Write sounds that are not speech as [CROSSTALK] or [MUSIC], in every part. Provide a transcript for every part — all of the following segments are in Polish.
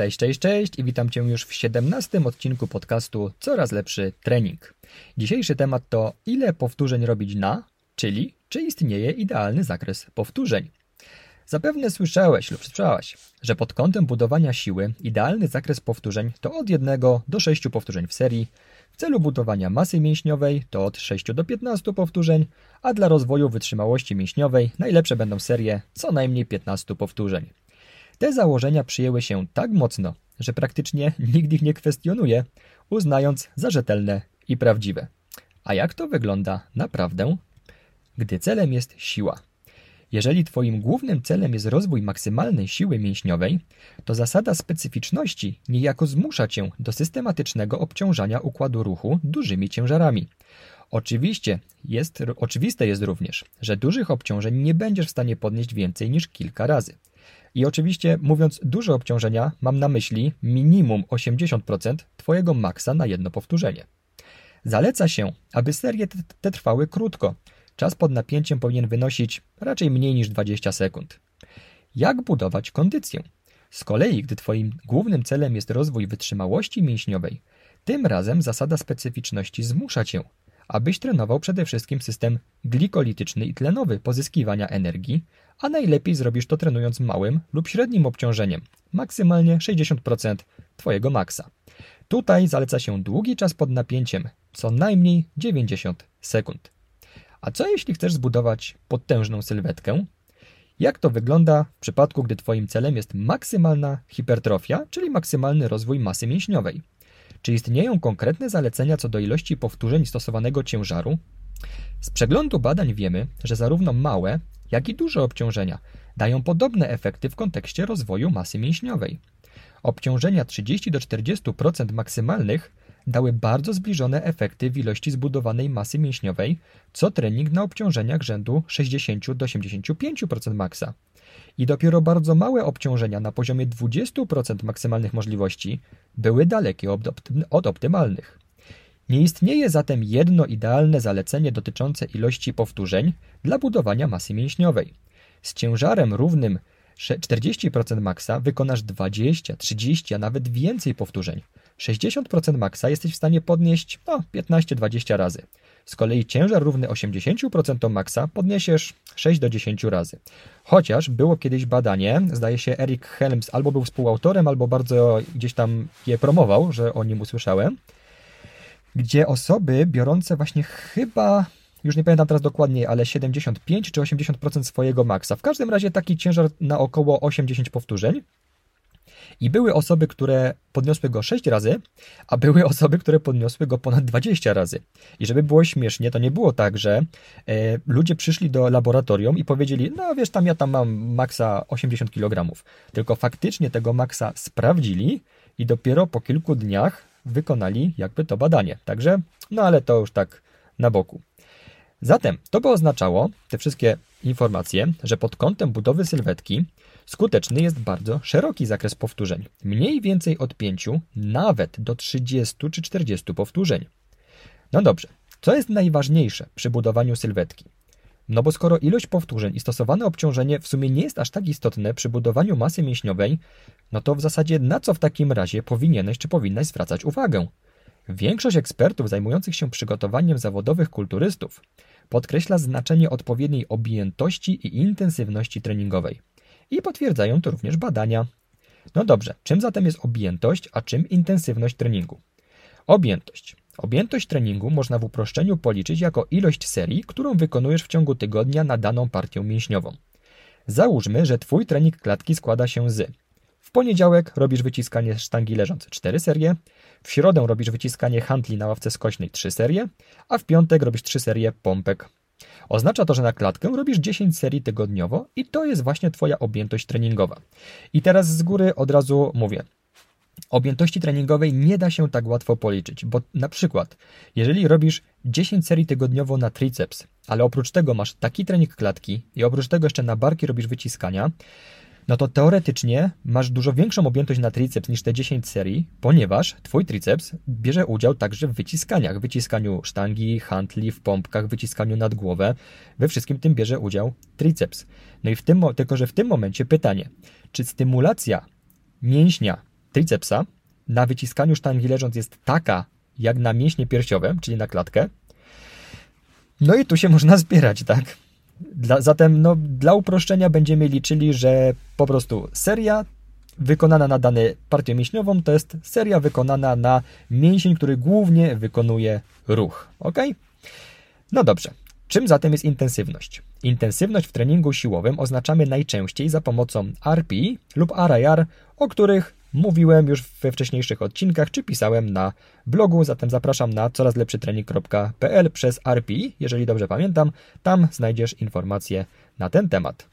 Cześć, cześć, cześć i witam Cię już w 17 odcinku podcastu Coraz lepszy trening. Dzisiejszy temat to ile powtórzeń robić na, czyli czy istnieje idealny zakres powtórzeń. Zapewne słyszałeś lub słyszałaś, że pod kątem budowania siły idealny zakres powtórzeń to od 1 do 6 powtórzeń w serii, w celu budowania masy mięśniowej to od 6 do 15 powtórzeń, a dla rozwoju wytrzymałości mięśniowej najlepsze będą serie co najmniej 15 powtórzeń. Te założenia przyjęły się tak mocno, że praktycznie nikt ich nie kwestionuje, uznając za rzetelne i prawdziwe. A jak to wygląda naprawdę? Gdy celem jest siła. Jeżeli Twoim głównym celem jest rozwój maksymalnej siły mięśniowej, to zasada specyficzności niejako zmusza Cię do systematycznego obciążania układu ruchu dużymi ciężarami. Oczywiście jest, oczywiste jest również, że dużych obciążeń nie będziesz w stanie podnieść więcej niż kilka razy. I oczywiście, mówiąc duże obciążenia, mam na myśli minimum 80% Twojego maksa na jedno powtórzenie. Zaleca się, aby serie te trwały krótko. Czas pod napięciem powinien wynosić raczej mniej niż 20 sekund. Jak budować kondycję? Z kolei, gdy Twoim głównym celem jest rozwój wytrzymałości mięśniowej, tym razem zasada specyficzności zmusza Cię, abyś trenował przede wszystkim system glikolityczny i tlenowy pozyskiwania energii, a najlepiej zrobisz to trenując małym lub średnim obciążeniem, maksymalnie 60% Twojego maksa. Tutaj zaleca się długi czas pod napięciem, co najmniej 90 sekund. A co jeśli chcesz zbudować potężną sylwetkę? Jak to wygląda w przypadku, gdy Twoim celem jest maksymalna hipertrofia, czyli maksymalny rozwój masy mięśniowej? Czy istnieją konkretne zalecenia co do ilości powtórzeń stosowanego ciężaru? Z przeglądu badań wiemy, że zarówno małe, jak i duże obciążenia dają podobne efekty w kontekście rozwoju masy mięśniowej. Obciążenia 30 do 40% maksymalnych dały bardzo zbliżone efekty w ilości zbudowanej masy mięśniowej, co trening na obciążeniach rzędu 60 do 85% maksa. I dopiero bardzo małe obciążenia na poziomie 20% maksymalnych możliwości były dalekie od optymalnych. Nie istnieje zatem jedno idealne zalecenie dotyczące ilości powtórzeń dla budowania masy mięśniowej. Z ciężarem równym 40% maksa wykonasz 20, 30, a nawet więcej powtórzeń. 60% maksa jesteś w stanie podnieść no, 15-20 razy. Z kolei ciężar równy 80% maksa podniesiesz 6 do 10 razy. Chociaż było kiedyś badanie, zdaje się Eric Helms albo był współautorem, albo bardzo gdzieś tam je promował, że o nim usłyszałem, gdzie osoby biorące właśnie chyba, już nie pamiętam teraz dokładnie, ale 75 czy 80% swojego maksa. W każdym razie taki ciężar na około 80 powtórzeń. I były osoby, które podniosły go 6 razy, a były osoby, które podniosły go ponad 20 razy. I żeby było śmiesznie, to nie było tak, że e, ludzie przyszli do laboratorium i powiedzieli, no wiesz, tam ja tam mam maksa 80 kg. Tylko faktycznie tego maksa sprawdzili i dopiero po kilku dniach wykonali jakby to badanie. Także, no ale to już tak na boku. Zatem to by oznaczało, te wszystkie informacje, że pod kątem budowy sylwetki skuteczny jest bardzo szeroki zakres powtórzeń. Mniej więcej od 5, nawet do 30 czy 40 powtórzeń. No dobrze, co jest najważniejsze przy budowaniu sylwetki? No bo skoro ilość powtórzeń i stosowane obciążenie w sumie nie jest aż tak istotne przy budowaniu masy mięśniowej, no to w zasadzie na co w takim razie powinieneś czy powinnaś zwracać uwagę? Większość ekspertów zajmujących się przygotowaniem zawodowych kulturystów podkreśla znaczenie odpowiedniej objętości i intensywności treningowej. I potwierdzają to również badania. No dobrze, czym zatem jest objętość, a czym intensywność treningu? Objętość. Objętość treningu można w uproszczeniu policzyć jako ilość serii, którą wykonujesz w ciągu tygodnia na daną partię mięśniową. Załóżmy, że Twój trening klatki składa się z w poniedziałek robisz wyciskanie sztangi leżące 4 serie, w środę robisz wyciskanie handli na ławce skośnej 3 serie, a w piątek robisz 3 serie pompek. Oznacza to, że na klatkę robisz 10 serii tygodniowo i to jest właśnie Twoja objętość treningowa. I teraz z góry od razu mówię, Objętości treningowej nie da się tak łatwo policzyć, bo na przykład, jeżeli robisz 10 serii tygodniowo na triceps, ale oprócz tego masz taki trening klatki i oprócz tego jeszcze na barki robisz wyciskania, no to teoretycznie masz dużo większą objętość na triceps niż te 10 serii, ponieważ twój triceps bierze udział także w wyciskaniach, wyciskaniu sztangi, handli, w pompkach, wyciskaniu nad głowę. We wszystkim tym bierze udział triceps. No i w tym, tylko że w tym momencie pytanie, czy stymulacja mięśnia tricepsa na wyciskaniu sztangi leżąc jest taka, jak na mięśnie piersiowe, czyli na klatkę. No i tu się można [LAUGHS] zbierać, tak? Dla, zatem no, dla uproszczenia będziemy liczyli, że po prostu seria wykonana na dane partię mięśniową to jest seria wykonana na mięsień, który głównie wykonuje ruch. Ok? No dobrze. Czym zatem jest intensywność? Intensywność w treningu siłowym oznaczamy najczęściej za pomocą RP lub RIR, o których mówiłem już we wcześniejszych odcinkach, czy pisałem na blogu, zatem zapraszam na corazlepszytrening.pl przez RP, jeżeli dobrze pamiętam, tam znajdziesz informacje na ten temat.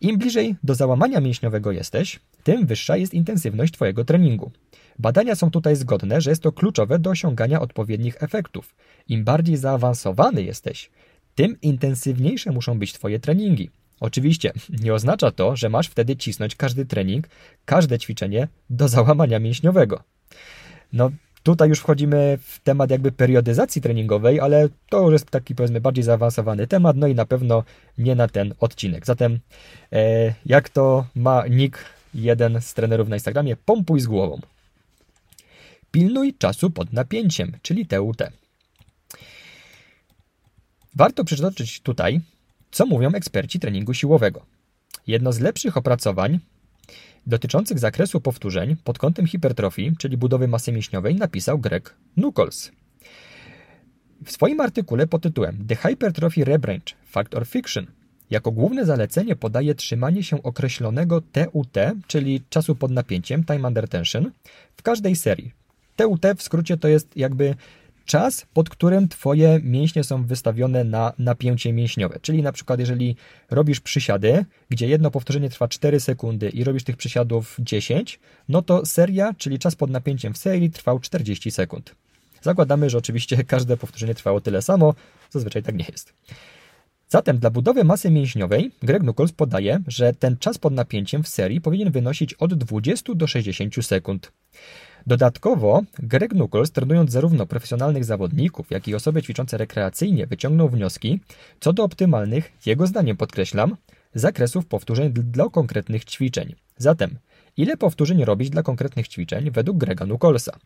Im bliżej do załamania mięśniowego jesteś, tym wyższa jest intensywność Twojego treningu. Badania są tutaj zgodne, że jest to kluczowe do osiągania odpowiednich efektów. Im bardziej zaawansowany jesteś, tym intensywniejsze muszą być Twoje treningi. Oczywiście nie oznacza to, że masz wtedy cisnąć każdy trening, każde ćwiczenie do załamania mięśniowego. No, tutaj już wchodzimy w temat jakby periodyzacji treningowej, ale to już jest taki powiedzmy bardziej zaawansowany temat, no i na pewno nie na ten odcinek. Zatem e, jak to ma Nick, jeden z trenerów na Instagramie, pompuj z głową. Pilnuj czasu pod napięciem, czyli TUT. Warto przytoczyć tutaj, co mówią eksperci treningu siłowego. Jedno z lepszych opracowań dotyczących zakresu powtórzeń pod kątem hipertrofii, czyli budowy masy mięśniowej, napisał Greg Nuckols. W swoim artykule pod tytułem The Hypertrophy Rep Range Fact or Fiction jako główne zalecenie podaje trzymanie się określonego TUT, czyli czasu pod napięciem, time under tension, w każdej serii. TUT w skrócie to jest jakby czas, pod którym Twoje mięśnie są wystawione na napięcie mięśniowe. Czyli na przykład, jeżeli robisz przysiady, gdzie jedno powtórzenie trwa 4 sekundy i robisz tych przysiadów 10, no to seria, czyli czas pod napięciem w serii trwał 40 sekund. Zakładamy, że oczywiście [LAUGHS] każde powtórzenie trwało tyle samo, zazwyczaj tak nie jest. Zatem dla budowy masy mięśniowej Greg Nuckols podaje, że ten czas pod napięciem w serii powinien wynosić od 20 do 60 sekund. Dodatkowo Greg Nuckols, trenując zarówno profesjonalnych zawodników, jak i osoby ćwiczące rekreacyjnie, wyciągnął wnioski co do optymalnych, jego zdaniem podkreślam, zakresów powtórzeń dla konkretnych ćwiczeń. Zatem, ile powtórzeń robić dla konkretnych ćwiczeń według Grega Nuckolsa?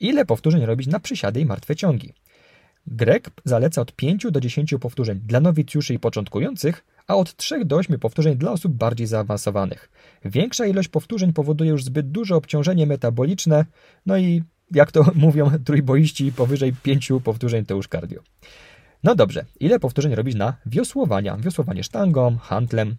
Ile powtórzeń robić na przysiady i martwe ciągi? Greg zaleca od 5 do 10 powtórzeń dla nowicjuszy i początkujących, a od 3 do 8 powtórzeń dla osób bardziej zaawansowanych. Większa ilość powtórzeń powoduje już zbyt duże obciążenie metaboliczne, no i jak to [LAUGHS] mówią trójboiści, powyżej 5 powtórzeń to już cardio. No dobrze, ile powtórzeń robić na wiosłowania? Wiosłowanie sztangą, handlem.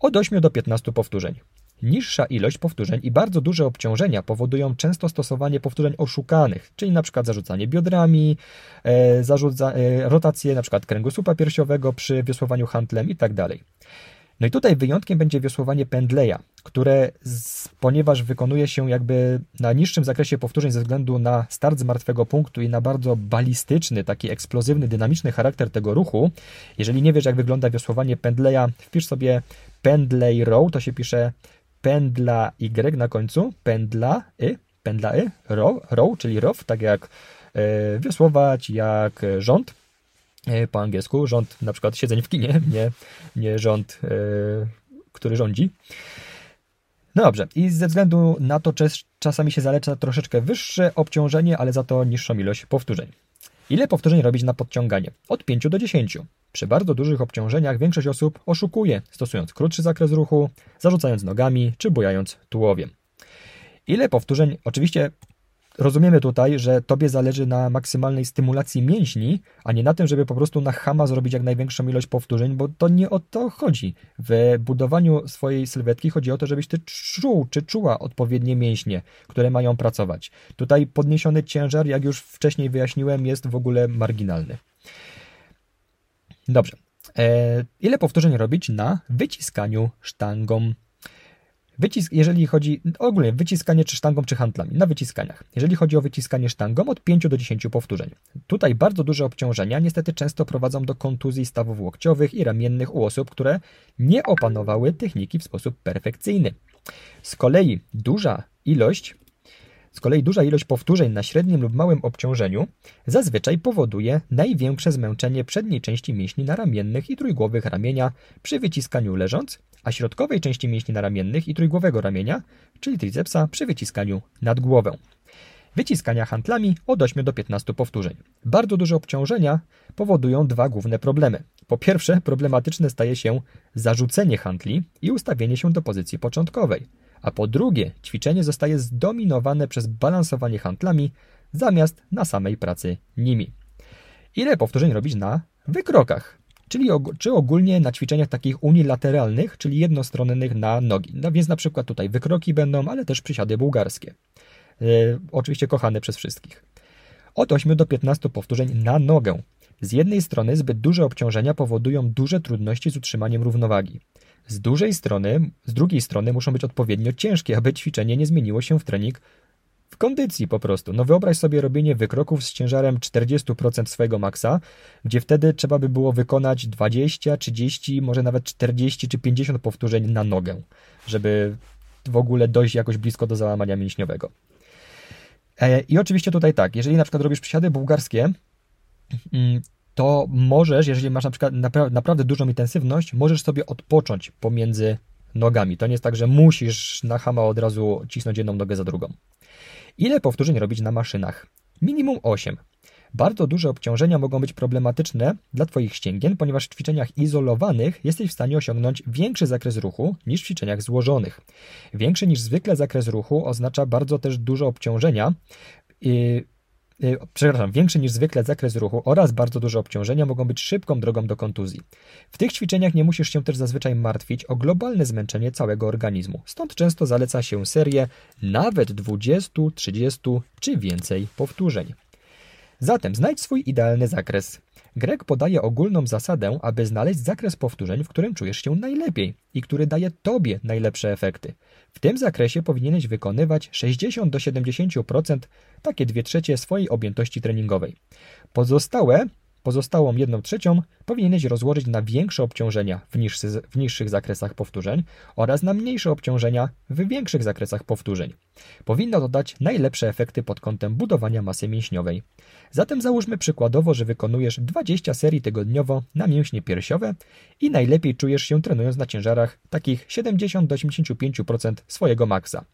Od 8 do 15 powtórzeń. Niższa ilość powtórzeń i bardzo duże obciążenia powodują często stosowanie powtórzeń oszukanych, czyli przykład zarzucanie biodrami, e, zarzuca, e, rotację przykład kręgosłupa piersiowego przy wiosłowaniu handlem i tak. No i tutaj wyjątkiem będzie wiosłowanie pendleja, które z, ponieważ wykonuje się jakby na niższym zakresie powtórzeń ze względu na start z martwego punktu i na bardzo balistyczny, taki eksplozywny, dynamiczny charakter tego ruchu, jeżeli nie wiesz jak wygląda wiosłowanie pendleja, wpisz sobie pendley row, to się pisze pędla Y na końcu, pędla Y, pędla Y, row, row czyli row, tak jak e, wiosłować, jak rząd. E, po angielsku rząd na przykład siedzeń w kinie, [LAUGHS] nie, nie rząd, e, który rządzi. No dobrze, i ze względu na to czasami się zaleca troszeczkę wyższe obciążenie, ale za to niższą ilość powtórzeń. Ile powtórzeń robić na podciąganie? Od 5 do 10. Przy bardzo dużych obciążeniach większość osób oszukuje, stosując krótszy zakres ruchu, zarzucając nogami czy bujając tułowiem. Ile powtórzeń? Oczywiście rozumiemy tutaj, że tobie zależy na maksymalnej stymulacji mięśni, a nie na tym, żeby po prostu na chama zrobić jak największą ilość powtórzeń, bo to nie o to chodzi. W budowaniu swojej sylwetki chodzi o to, żebyś ty czuł czy czuła odpowiednie mięśnie, które mają pracować. Tutaj podniesiony ciężar, jak już wcześniej wyjaśniłem, jest w ogóle marginalny. Dobrze. E, ile powtórzeń robić na wyciskaniu sztangą? Wycisk, jeżeli chodzi ogólnie wyciskanie czy sztangą, czy handlami, na wyciskaniach. Jeżeli chodzi o wyciskanie sztangą, od 5 do 10 powtórzeń. Tutaj bardzo duże obciążenia niestety często prowadzą do kontuzji stawów łokciowych i ramiennych u osób, które nie opanowały techniki w sposób perfekcyjny. Z kolei duża ilość z kolei duża ilość powtórzeń na średnim lub małym obciążeniu zazwyczaj powoduje największe zmęczenie przedniej części mięśni naramiennych i trójgłowych ramienia przy wyciskaniu leżąc, a środkowej części mięśni naramiennych i trójgłowego ramienia, czyli tricepsa przy wyciskaniu nad głowę. Wyciskania handlami od 8 do 15 powtórzeń. Bardzo duże obciążenia powodują dwa główne problemy. Po pierwsze, problematyczne staje się zarzucenie handli i ustawienie się do pozycji początkowej. A po drugie, ćwiczenie zostaje zdominowane przez balansowanie handlami zamiast na samej pracy nimi. Ile powtórzeń robić na wykrokach? Czyli og czy ogólnie na ćwiczeniach takich unilateralnych, czyli jednostronnych na nogi. No więc na przykład tutaj wykroki będą, ale też przysiady bułgarskie. Yy, oczywiście kochane przez wszystkich. Od 8 do 15 powtórzeń na nogę. Z jednej strony zbyt duże obciążenia powodują duże trudności z utrzymaniem równowagi. Z dużej strony, z drugiej strony muszą być odpowiednio ciężkie, aby ćwiczenie nie zmieniło się w trening w kondycji po prostu. No wyobraź sobie robienie wykroków z ciężarem 40% swojego maksa, gdzie wtedy trzeba by było wykonać 20, 30, może nawet 40 czy 50 powtórzeń na nogę, żeby w ogóle dojść jakoś blisko do załamania mięśniowego. E, I oczywiście tutaj tak, jeżeli na przykład robisz przysiady bułgarskie, mm, to możesz, jeżeli masz na przykład naprawdę dużą intensywność, możesz sobie odpocząć pomiędzy nogami. To nie jest tak, że musisz na hama od razu cisnąć jedną nogę za drugą. Ile powtórzeń robić na maszynach? Minimum 8. Bardzo duże obciążenia mogą być problematyczne dla Twoich ścięgien, ponieważ w ćwiczeniach izolowanych jesteś w stanie osiągnąć większy zakres ruchu niż w ćwiczeniach złożonych. Większy niż zwykle zakres ruchu oznacza bardzo też dużo obciążenia. Yy, przepraszam, większy niż zwykle zakres ruchu oraz bardzo duże obciążenia mogą być szybką drogą do kontuzji. W tych ćwiczeniach nie musisz się też zazwyczaj martwić o globalne zmęczenie całego organizmu. Stąd często zaleca się serię nawet 20, 30 czy więcej powtórzeń. Zatem znajdź swój idealny zakres. Greg podaje ogólną zasadę, aby znaleźć zakres powtórzeń, w którym czujesz się najlepiej i który daje Tobie najlepsze efekty. W tym zakresie powinieneś wykonywać 60 do 70%, takie 2 trzecie swojej objętości treningowej. Pozostałe Pozostałą jedną trzecią powinieneś rozłożyć na większe obciążenia w, niższy, w niższych zakresach powtórzeń oraz na mniejsze obciążenia w większych zakresach powtórzeń. Powinno to dać najlepsze efekty pod kątem budowania masy mięśniowej. Zatem załóżmy przykładowo, że wykonujesz 20 serii tygodniowo na mięśnie piersiowe i najlepiej czujesz się trenując na ciężarach takich 70-85% swojego maksa.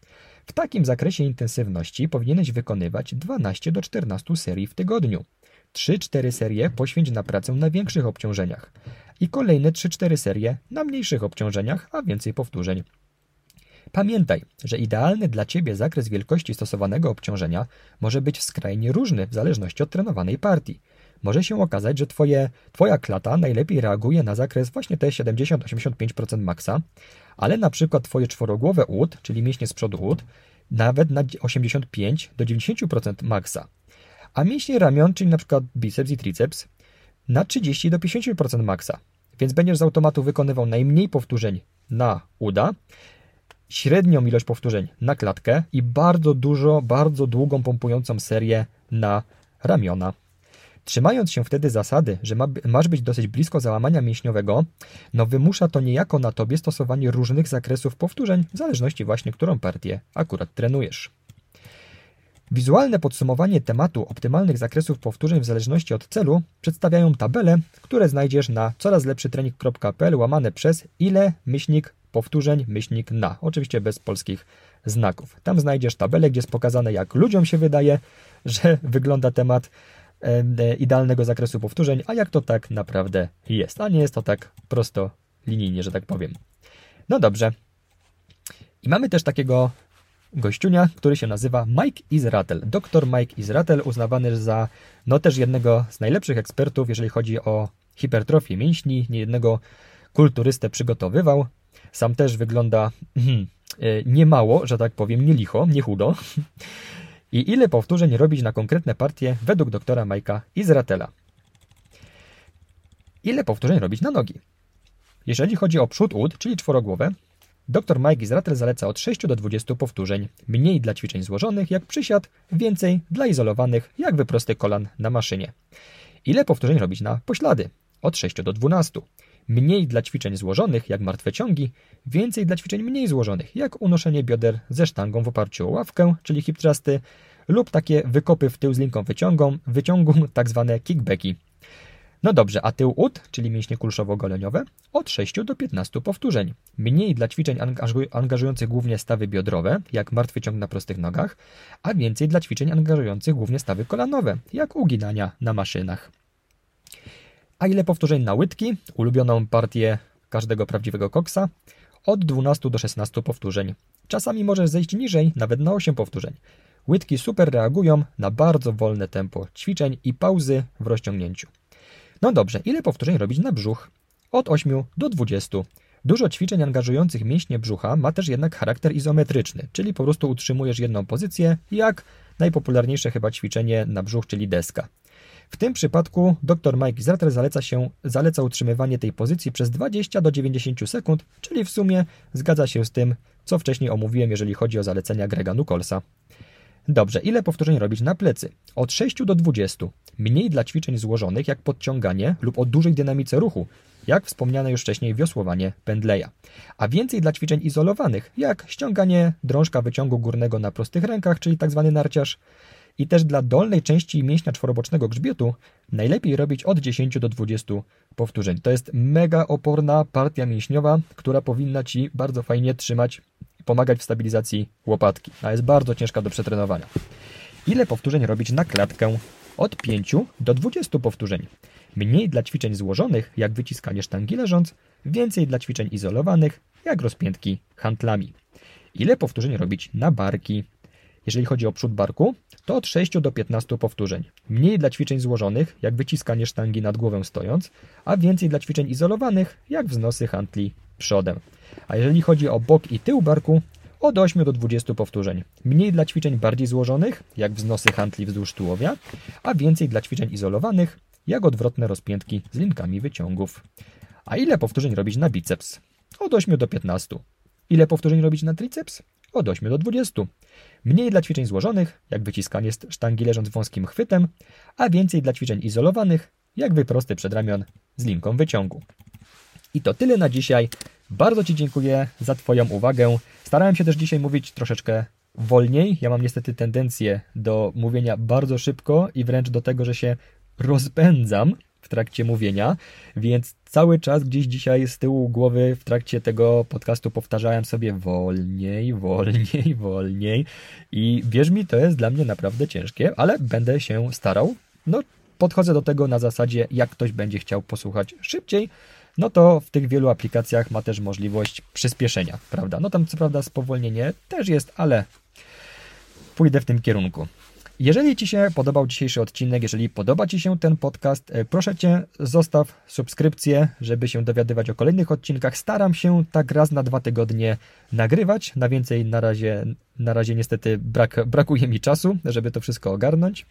W takim zakresie intensywności powinieneś wykonywać 12 do 14 serii w tygodniu. 3-4 serie poświęć na pracę na większych obciążeniach i kolejne 3-4 serie na mniejszych obciążeniach, a więcej powtórzeń. Pamiętaj, że idealny dla Ciebie zakres wielkości stosowanego obciążenia może być skrajnie różny w zależności od trenowanej partii. Może się okazać, że twoje, Twoja klata najlepiej reaguje na zakres właśnie te 70-85% maksa, ale na przykład Twoje czworogłowe ud, czyli mięśnie z przodu ud, nawet na 85-90% maksa a mięśnie ramion, czyli przykład biceps i triceps, na 30 do 50% maksa. Więc będziesz z automatu wykonywał najmniej powtórzeń na uda, średnią ilość powtórzeń na klatkę i bardzo dużo, bardzo długą pompującą serię na ramiona. Trzymając się wtedy zasady, że ma, masz być dosyć blisko załamania mięśniowego, no wymusza to niejako na tobie stosowanie różnych zakresów powtórzeń, w zależności właśnie, którą partię akurat trenujesz. Wizualne podsumowanie tematu optymalnych zakresów powtórzeń w zależności od celu przedstawiają tabele, które znajdziesz na corazlepszytrening.pl łamane przez ile myślnik powtórzeń myślnik na. Oczywiście bez polskich znaków. Tam znajdziesz tabelę, gdzie jest pokazane jak ludziom się wydaje, [LAUGHS] że wygląda temat e, idealnego zakresu powtórzeń, a jak to tak naprawdę jest. A nie jest to tak prosto linijnie, że tak powiem. No dobrze. I mamy też takiego gościunia, który się nazywa Mike Izratel. Doktor Mike Izratel, uznawany za no też jednego z najlepszych ekspertów, jeżeli chodzi o hipertrofię mięśni, niejednego kulturystę przygotowywał. Sam też wygląda hmm, niemało, że tak powiem, nie licho, nie chudo. [LAUGHS] I ile powtórzeń robić na konkretne partie według doktora Majka Izratela? Ile powtórzeń robić na nogi? Jeżeli chodzi o przód ud, czyli czworogłowę, Dr Mike Izratel zaleca od 6 do 20 powtórzeń, mniej dla ćwiczeń złożonych jak przysiad, więcej dla izolowanych jak wyprosty kolan na maszynie. Ile powtórzeń robić na poślady? Od 6 do 12. Mniej dla ćwiczeń złożonych jak martwe ciągi, więcej dla ćwiczeń mniej złożonych jak unoszenie bioder ze sztangą w oparciu o ławkę, czyli hip thrusty, lub takie wykopy w tył z linką wyciągą, wyciągu, tak zwane kickbacki. No dobrze, a tył ud, czyli mięśnie kulszowo-goleniowe, od 6 do 15 powtórzeń. Mniej dla ćwiczeń angażujących głównie stawy biodrowe, jak martwy ciąg na prostych nogach, a więcej dla ćwiczeń angażujących głównie stawy kolanowe, jak uginania na maszynach. A ile powtórzeń na łydki, ulubioną partię każdego prawdziwego koksa? Od 12 do 16 powtórzeń. Czasami możesz zejść niżej, nawet na 8 powtórzeń. Łydki super reagują na bardzo wolne tempo ćwiczeń i pauzy w rozciągnięciu. No dobrze, ile powtórzeń robić na brzuch? Od 8 do 20. Dużo ćwiczeń angażujących mięśnie brzucha ma też jednak charakter izometryczny, czyli po prostu utrzymujesz jedną pozycję, jak najpopularniejsze chyba ćwiczenie na brzuch, czyli deska. W tym przypadku dr Mike Zarter zaleca, się, zaleca utrzymywanie tej pozycji przez 20 do 90 sekund, czyli w sumie zgadza się z tym, co wcześniej omówiłem, jeżeli chodzi o zalecenia Grega Nukolsa. Dobrze, ile powtórzeń robić na plecy? Od 6 do 20. Mniej dla ćwiczeń złożonych, jak podciąganie lub o dużej dynamice ruchu, jak wspomniane już wcześniej wiosłowanie pędleja. A więcej dla ćwiczeń izolowanych, jak ściąganie drążka wyciągu górnego na prostych rękach, czyli tzw. Tak narciarz, i też dla dolnej części mięśnia czworobocznego grzbietu najlepiej robić od 10 do 20 powtórzeń. To jest mega oporna partia mięśniowa, która powinna Ci bardzo fajnie trzymać pomagać w stabilizacji łopatki, a jest bardzo ciężka do przetrenowania. Ile powtórzeń robić na klatkę? Od 5 do 20 powtórzeń. Mniej dla ćwiczeń złożonych, jak wyciskanie sztangi leżąc, więcej dla ćwiczeń izolowanych, jak rozpiętki handlami. Ile powtórzeń robić na barki? Jeżeli chodzi o przód barku, to od 6 do 15 powtórzeń. Mniej dla ćwiczeń złożonych, jak wyciskanie sztangi nad głowę stojąc, a więcej dla ćwiczeń izolowanych, jak wznosy hantli przodem. A jeżeli chodzi o bok i tył barku, od 8 do 20 powtórzeń. Mniej dla ćwiczeń bardziej złożonych, jak wznosy hantli wzdłuż tułowia, a więcej dla ćwiczeń izolowanych, jak odwrotne rozpiętki z linkami wyciągów. A ile powtórzeń robić na biceps? Od 8 do 15. Ile powtórzeń robić na triceps? Od 8 do 20. Mniej dla ćwiczeń złożonych, jak wyciskanie sztangi leżąc wąskim chwytem, a więcej dla ćwiczeń izolowanych, jak wyprosty przedramion z linką wyciągu. I to tyle na dzisiaj. Bardzo Ci dziękuję za Twoją uwagę. Starałem się też dzisiaj mówić troszeczkę wolniej. Ja mam niestety tendencję do mówienia bardzo szybko i wręcz do tego, że się rozpędzam w trakcie mówienia, więc cały czas gdzieś dzisiaj z tyłu głowy w trakcie tego podcastu powtarzałem sobie wolniej, wolniej, [LAUGHS] wolniej i wierz mi, to jest dla mnie naprawdę ciężkie, ale będę się starał. No, podchodzę do tego na zasadzie, jak ktoś będzie chciał posłuchać szybciej, no to w tych wielu aplikacjach ma też możliwość przyspieszenia, prawda? No tam co prawda spowolnienie też jest, ale pójdę w tym kierunku. Jeżeli Ci się podobał dzisiejszy odcinek, jeżeli podoba Ci się ten podcast, e, proszę Cię, zostaw subskrypcję, żeby się dowiadywać o kolejnych odcinkach. Staram się tak raz na dwa tygodnie nagrywać. Na więcej na razie, na razie niestety brak, brakuje mi czasu, żeby to wszystko ogarnąć.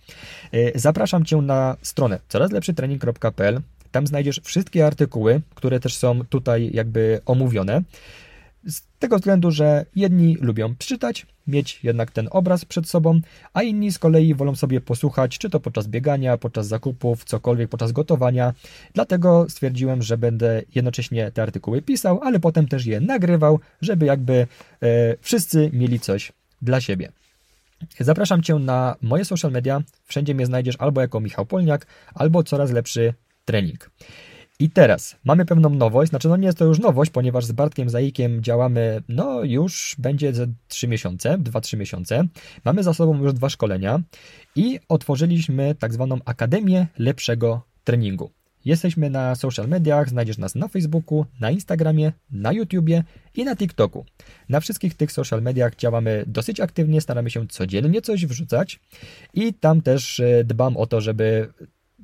E, zapraszam Cię na stronę corazlepszytrening.pl. Tam znajdziesz wszystkie artykuły, które też są tutaj jakby omówione. Z tego względu, że jedni lubią przeczytać, mieć jednak ten obraz przed sobą, a inni z kolei wolą sobie posłuchać, czy to podczas biegania, podczas zakupów, cokolwiek, podczas gotowania. Dlatego stwierdziłem, że będę jednocześnie te artykuły pisał, ale potem też je nagrywał, żeby jakby e, wszyscy mieli coś dla siebie. Zapraszam Cię na moje social media. Wszędzie mnie znajdziesz albo jako Michał Polniak, albo coraz lepszy trening. I teraz mamy pewną nowość, znaczy no nie jest to już nowość, ponieważ z Bartkiem Zaikiem działamy, no już będzie ze 3 miesiące, 2-3 miesiące. Mamy za sobą już dwa szkolenia i otworzyliśmy tak zwaną Akademię Lepszego Treningu. Jesteśmy na social mediach, znajdziesz nas na Facebooku, na Instagramie, na YouTubie i na TikToku. Na wszystkich tych social mediach działamy dosyć aktywnie, staramy się codziennie coś wrzucać i tam też e, dbam o to, żeby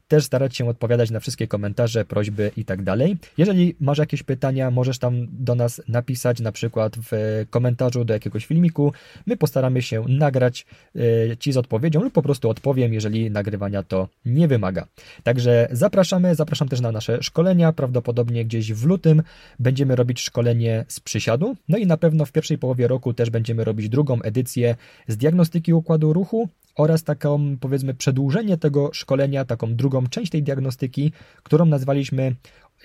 też starać się odpowiadać na wszystkie komentarze, prośby i tak dalej. Jeżeli masz jakieś pytania, możesz tam do nas napisać, na przykład w komentarzu do jakiegoś filmiku. My postaramy się nagrać e, Ci z odpowiedzią lub po prostu odpowiem, jeżeli nagrywania to nie wymaga. Także zapraszamy, zapraszam też na nasze szkolenia. Prawdopodobnie gdzieś w lutym będziemy robić szkolenie z przysiadu. No i na pewno w pierwszej połowie roku też będziemy robić drugą edycję z diagnostyki układu ruchu oraz taką, powiedzmy, przedłużenie tego szkolenia, taką drugą część tej diagnostyki, którą nazwaliśmy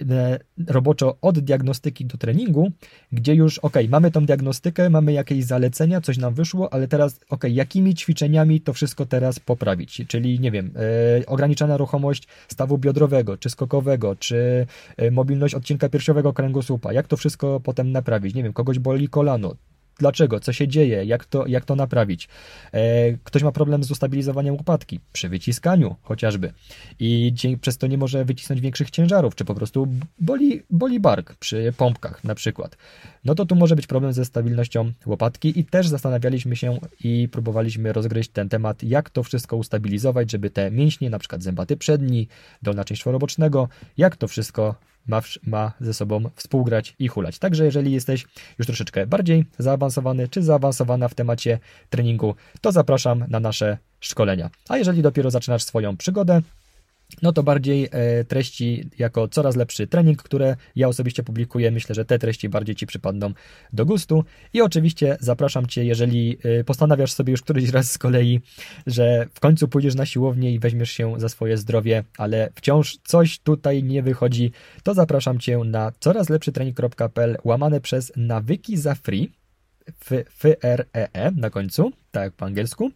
e, roboczo od diagnostyki do treningu, gdzie już, ok, mamy tą diagnostykę, mamy jakieś zalecenia, coś nam wyszło, ale teraz, ok, jakimi ćwiczeniami to wszystko teraz poprawić? Czyli, nie wiem, e, ograniczona ruchomość stawu biodrowego, czy skokowego, czy e, mobilność odcinka piersiowego kręgosłupa, jak to wszystko potem naprawić? Nie wiem, kogoś boli kolano, Dlaczego? Co się dzieje? Jak to, jak to naprawić? E, ktoś ma problem z ustabilizowaniem łopatki przy wyciskaniu chociażby i przez to nie może wycisnąć większych ciężarów, czy po prostu boli, boli bark przy pompkach na przykład. No to tu może być problem ze stabilnością łopatki i też zastanawialiśmy się i próbowaliśmy rozgryźć ten temat, jak to wszystko ustabilizować, żeby te mięśnie, na przykład zębaty przedni, dolna część czworobocznego, jak to wszystko ma, ma ze sobą współgrać i hulać. Także jeżeli jesteś już troszeczkę bardziej zaawansowany czy zaawansowana w temacie treningu, to zapraszam na nasze szkolenia. A jeżeli dopiero zaczynasz swoją przygodę, no to bardziej e, treści jako coraz lepszy trening, które ja osobiście publikuję. Myślę, że te treści bardziej Ci przypadną do gustu. I oczywiście zapraszam Cię, jeżeli e, postanawiasz sobie już któryś raz z kolei, że w końcu pójdziesz na siłownię i weźmiesz się za swoje zdrowie, ale wciąż coś tutaj nie wychodzi, to zapraszam Cię na corazlepszytrening.pl łamane przez nawyki za free, f, f r e, e na końcu, tak po angielsku.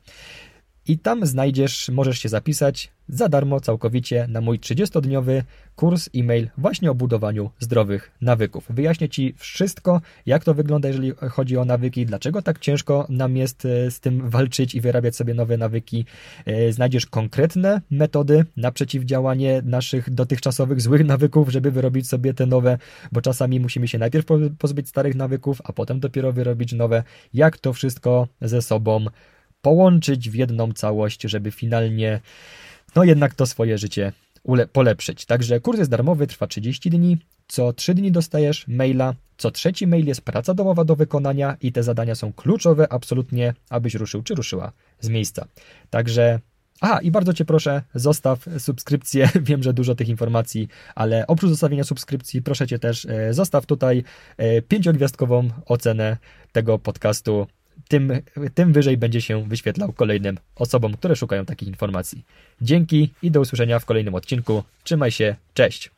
I tam znajdziesz, możesz się zapisać za darmo całkowicie na mój 30-dniowy kurs e-mail właśnie o budowaniu zdrowych nawyków. Wyjaśnię Ci wszystko, jak to wygląda, jeżeli chodzi o nawyki, dlaczego tak ciężko nam jest e, z tym walczyć i wyrabiać sobie nowe nawyki. E, znajdziesz konkretne metody na przeciwdziałanie naszych dotychczasowych złych nawyków, żeby wyrobić sobie te nowe, bo czasami musimy się najpierw pozbyć starych nawyków, a potem dopiero wyrobić nowe. Jak to wszystko ze sobą połączyć w jedną całość, żeby finalnie, no jednak to swoje życie polepszyć. Także kurs jest darmowy, trwa 30 dni. Co 3 dni dostajesz maila, co trzeci mail jest praca domowa do wykonania i te zadania są kluczowe absolutnie, abyś ruszył czy ruszyła z miejsca. Także a, i bardzo Cię proszę, zostaw subskrypcję. [LAUGHS] Wiem, że dużo tych informacji, ale oprócz zostawienia subskrypcji, proszę Cię też, e, zostaw tutaj e, pięciogwiazdkową ocenę tego podcastu tym, tym wyżej będzie się wyświetlał kolejnym osobom, które szukają takich informacji. Dzięki i do usłyszenia w kolejnym odcinku. Trzymaj się, cześć!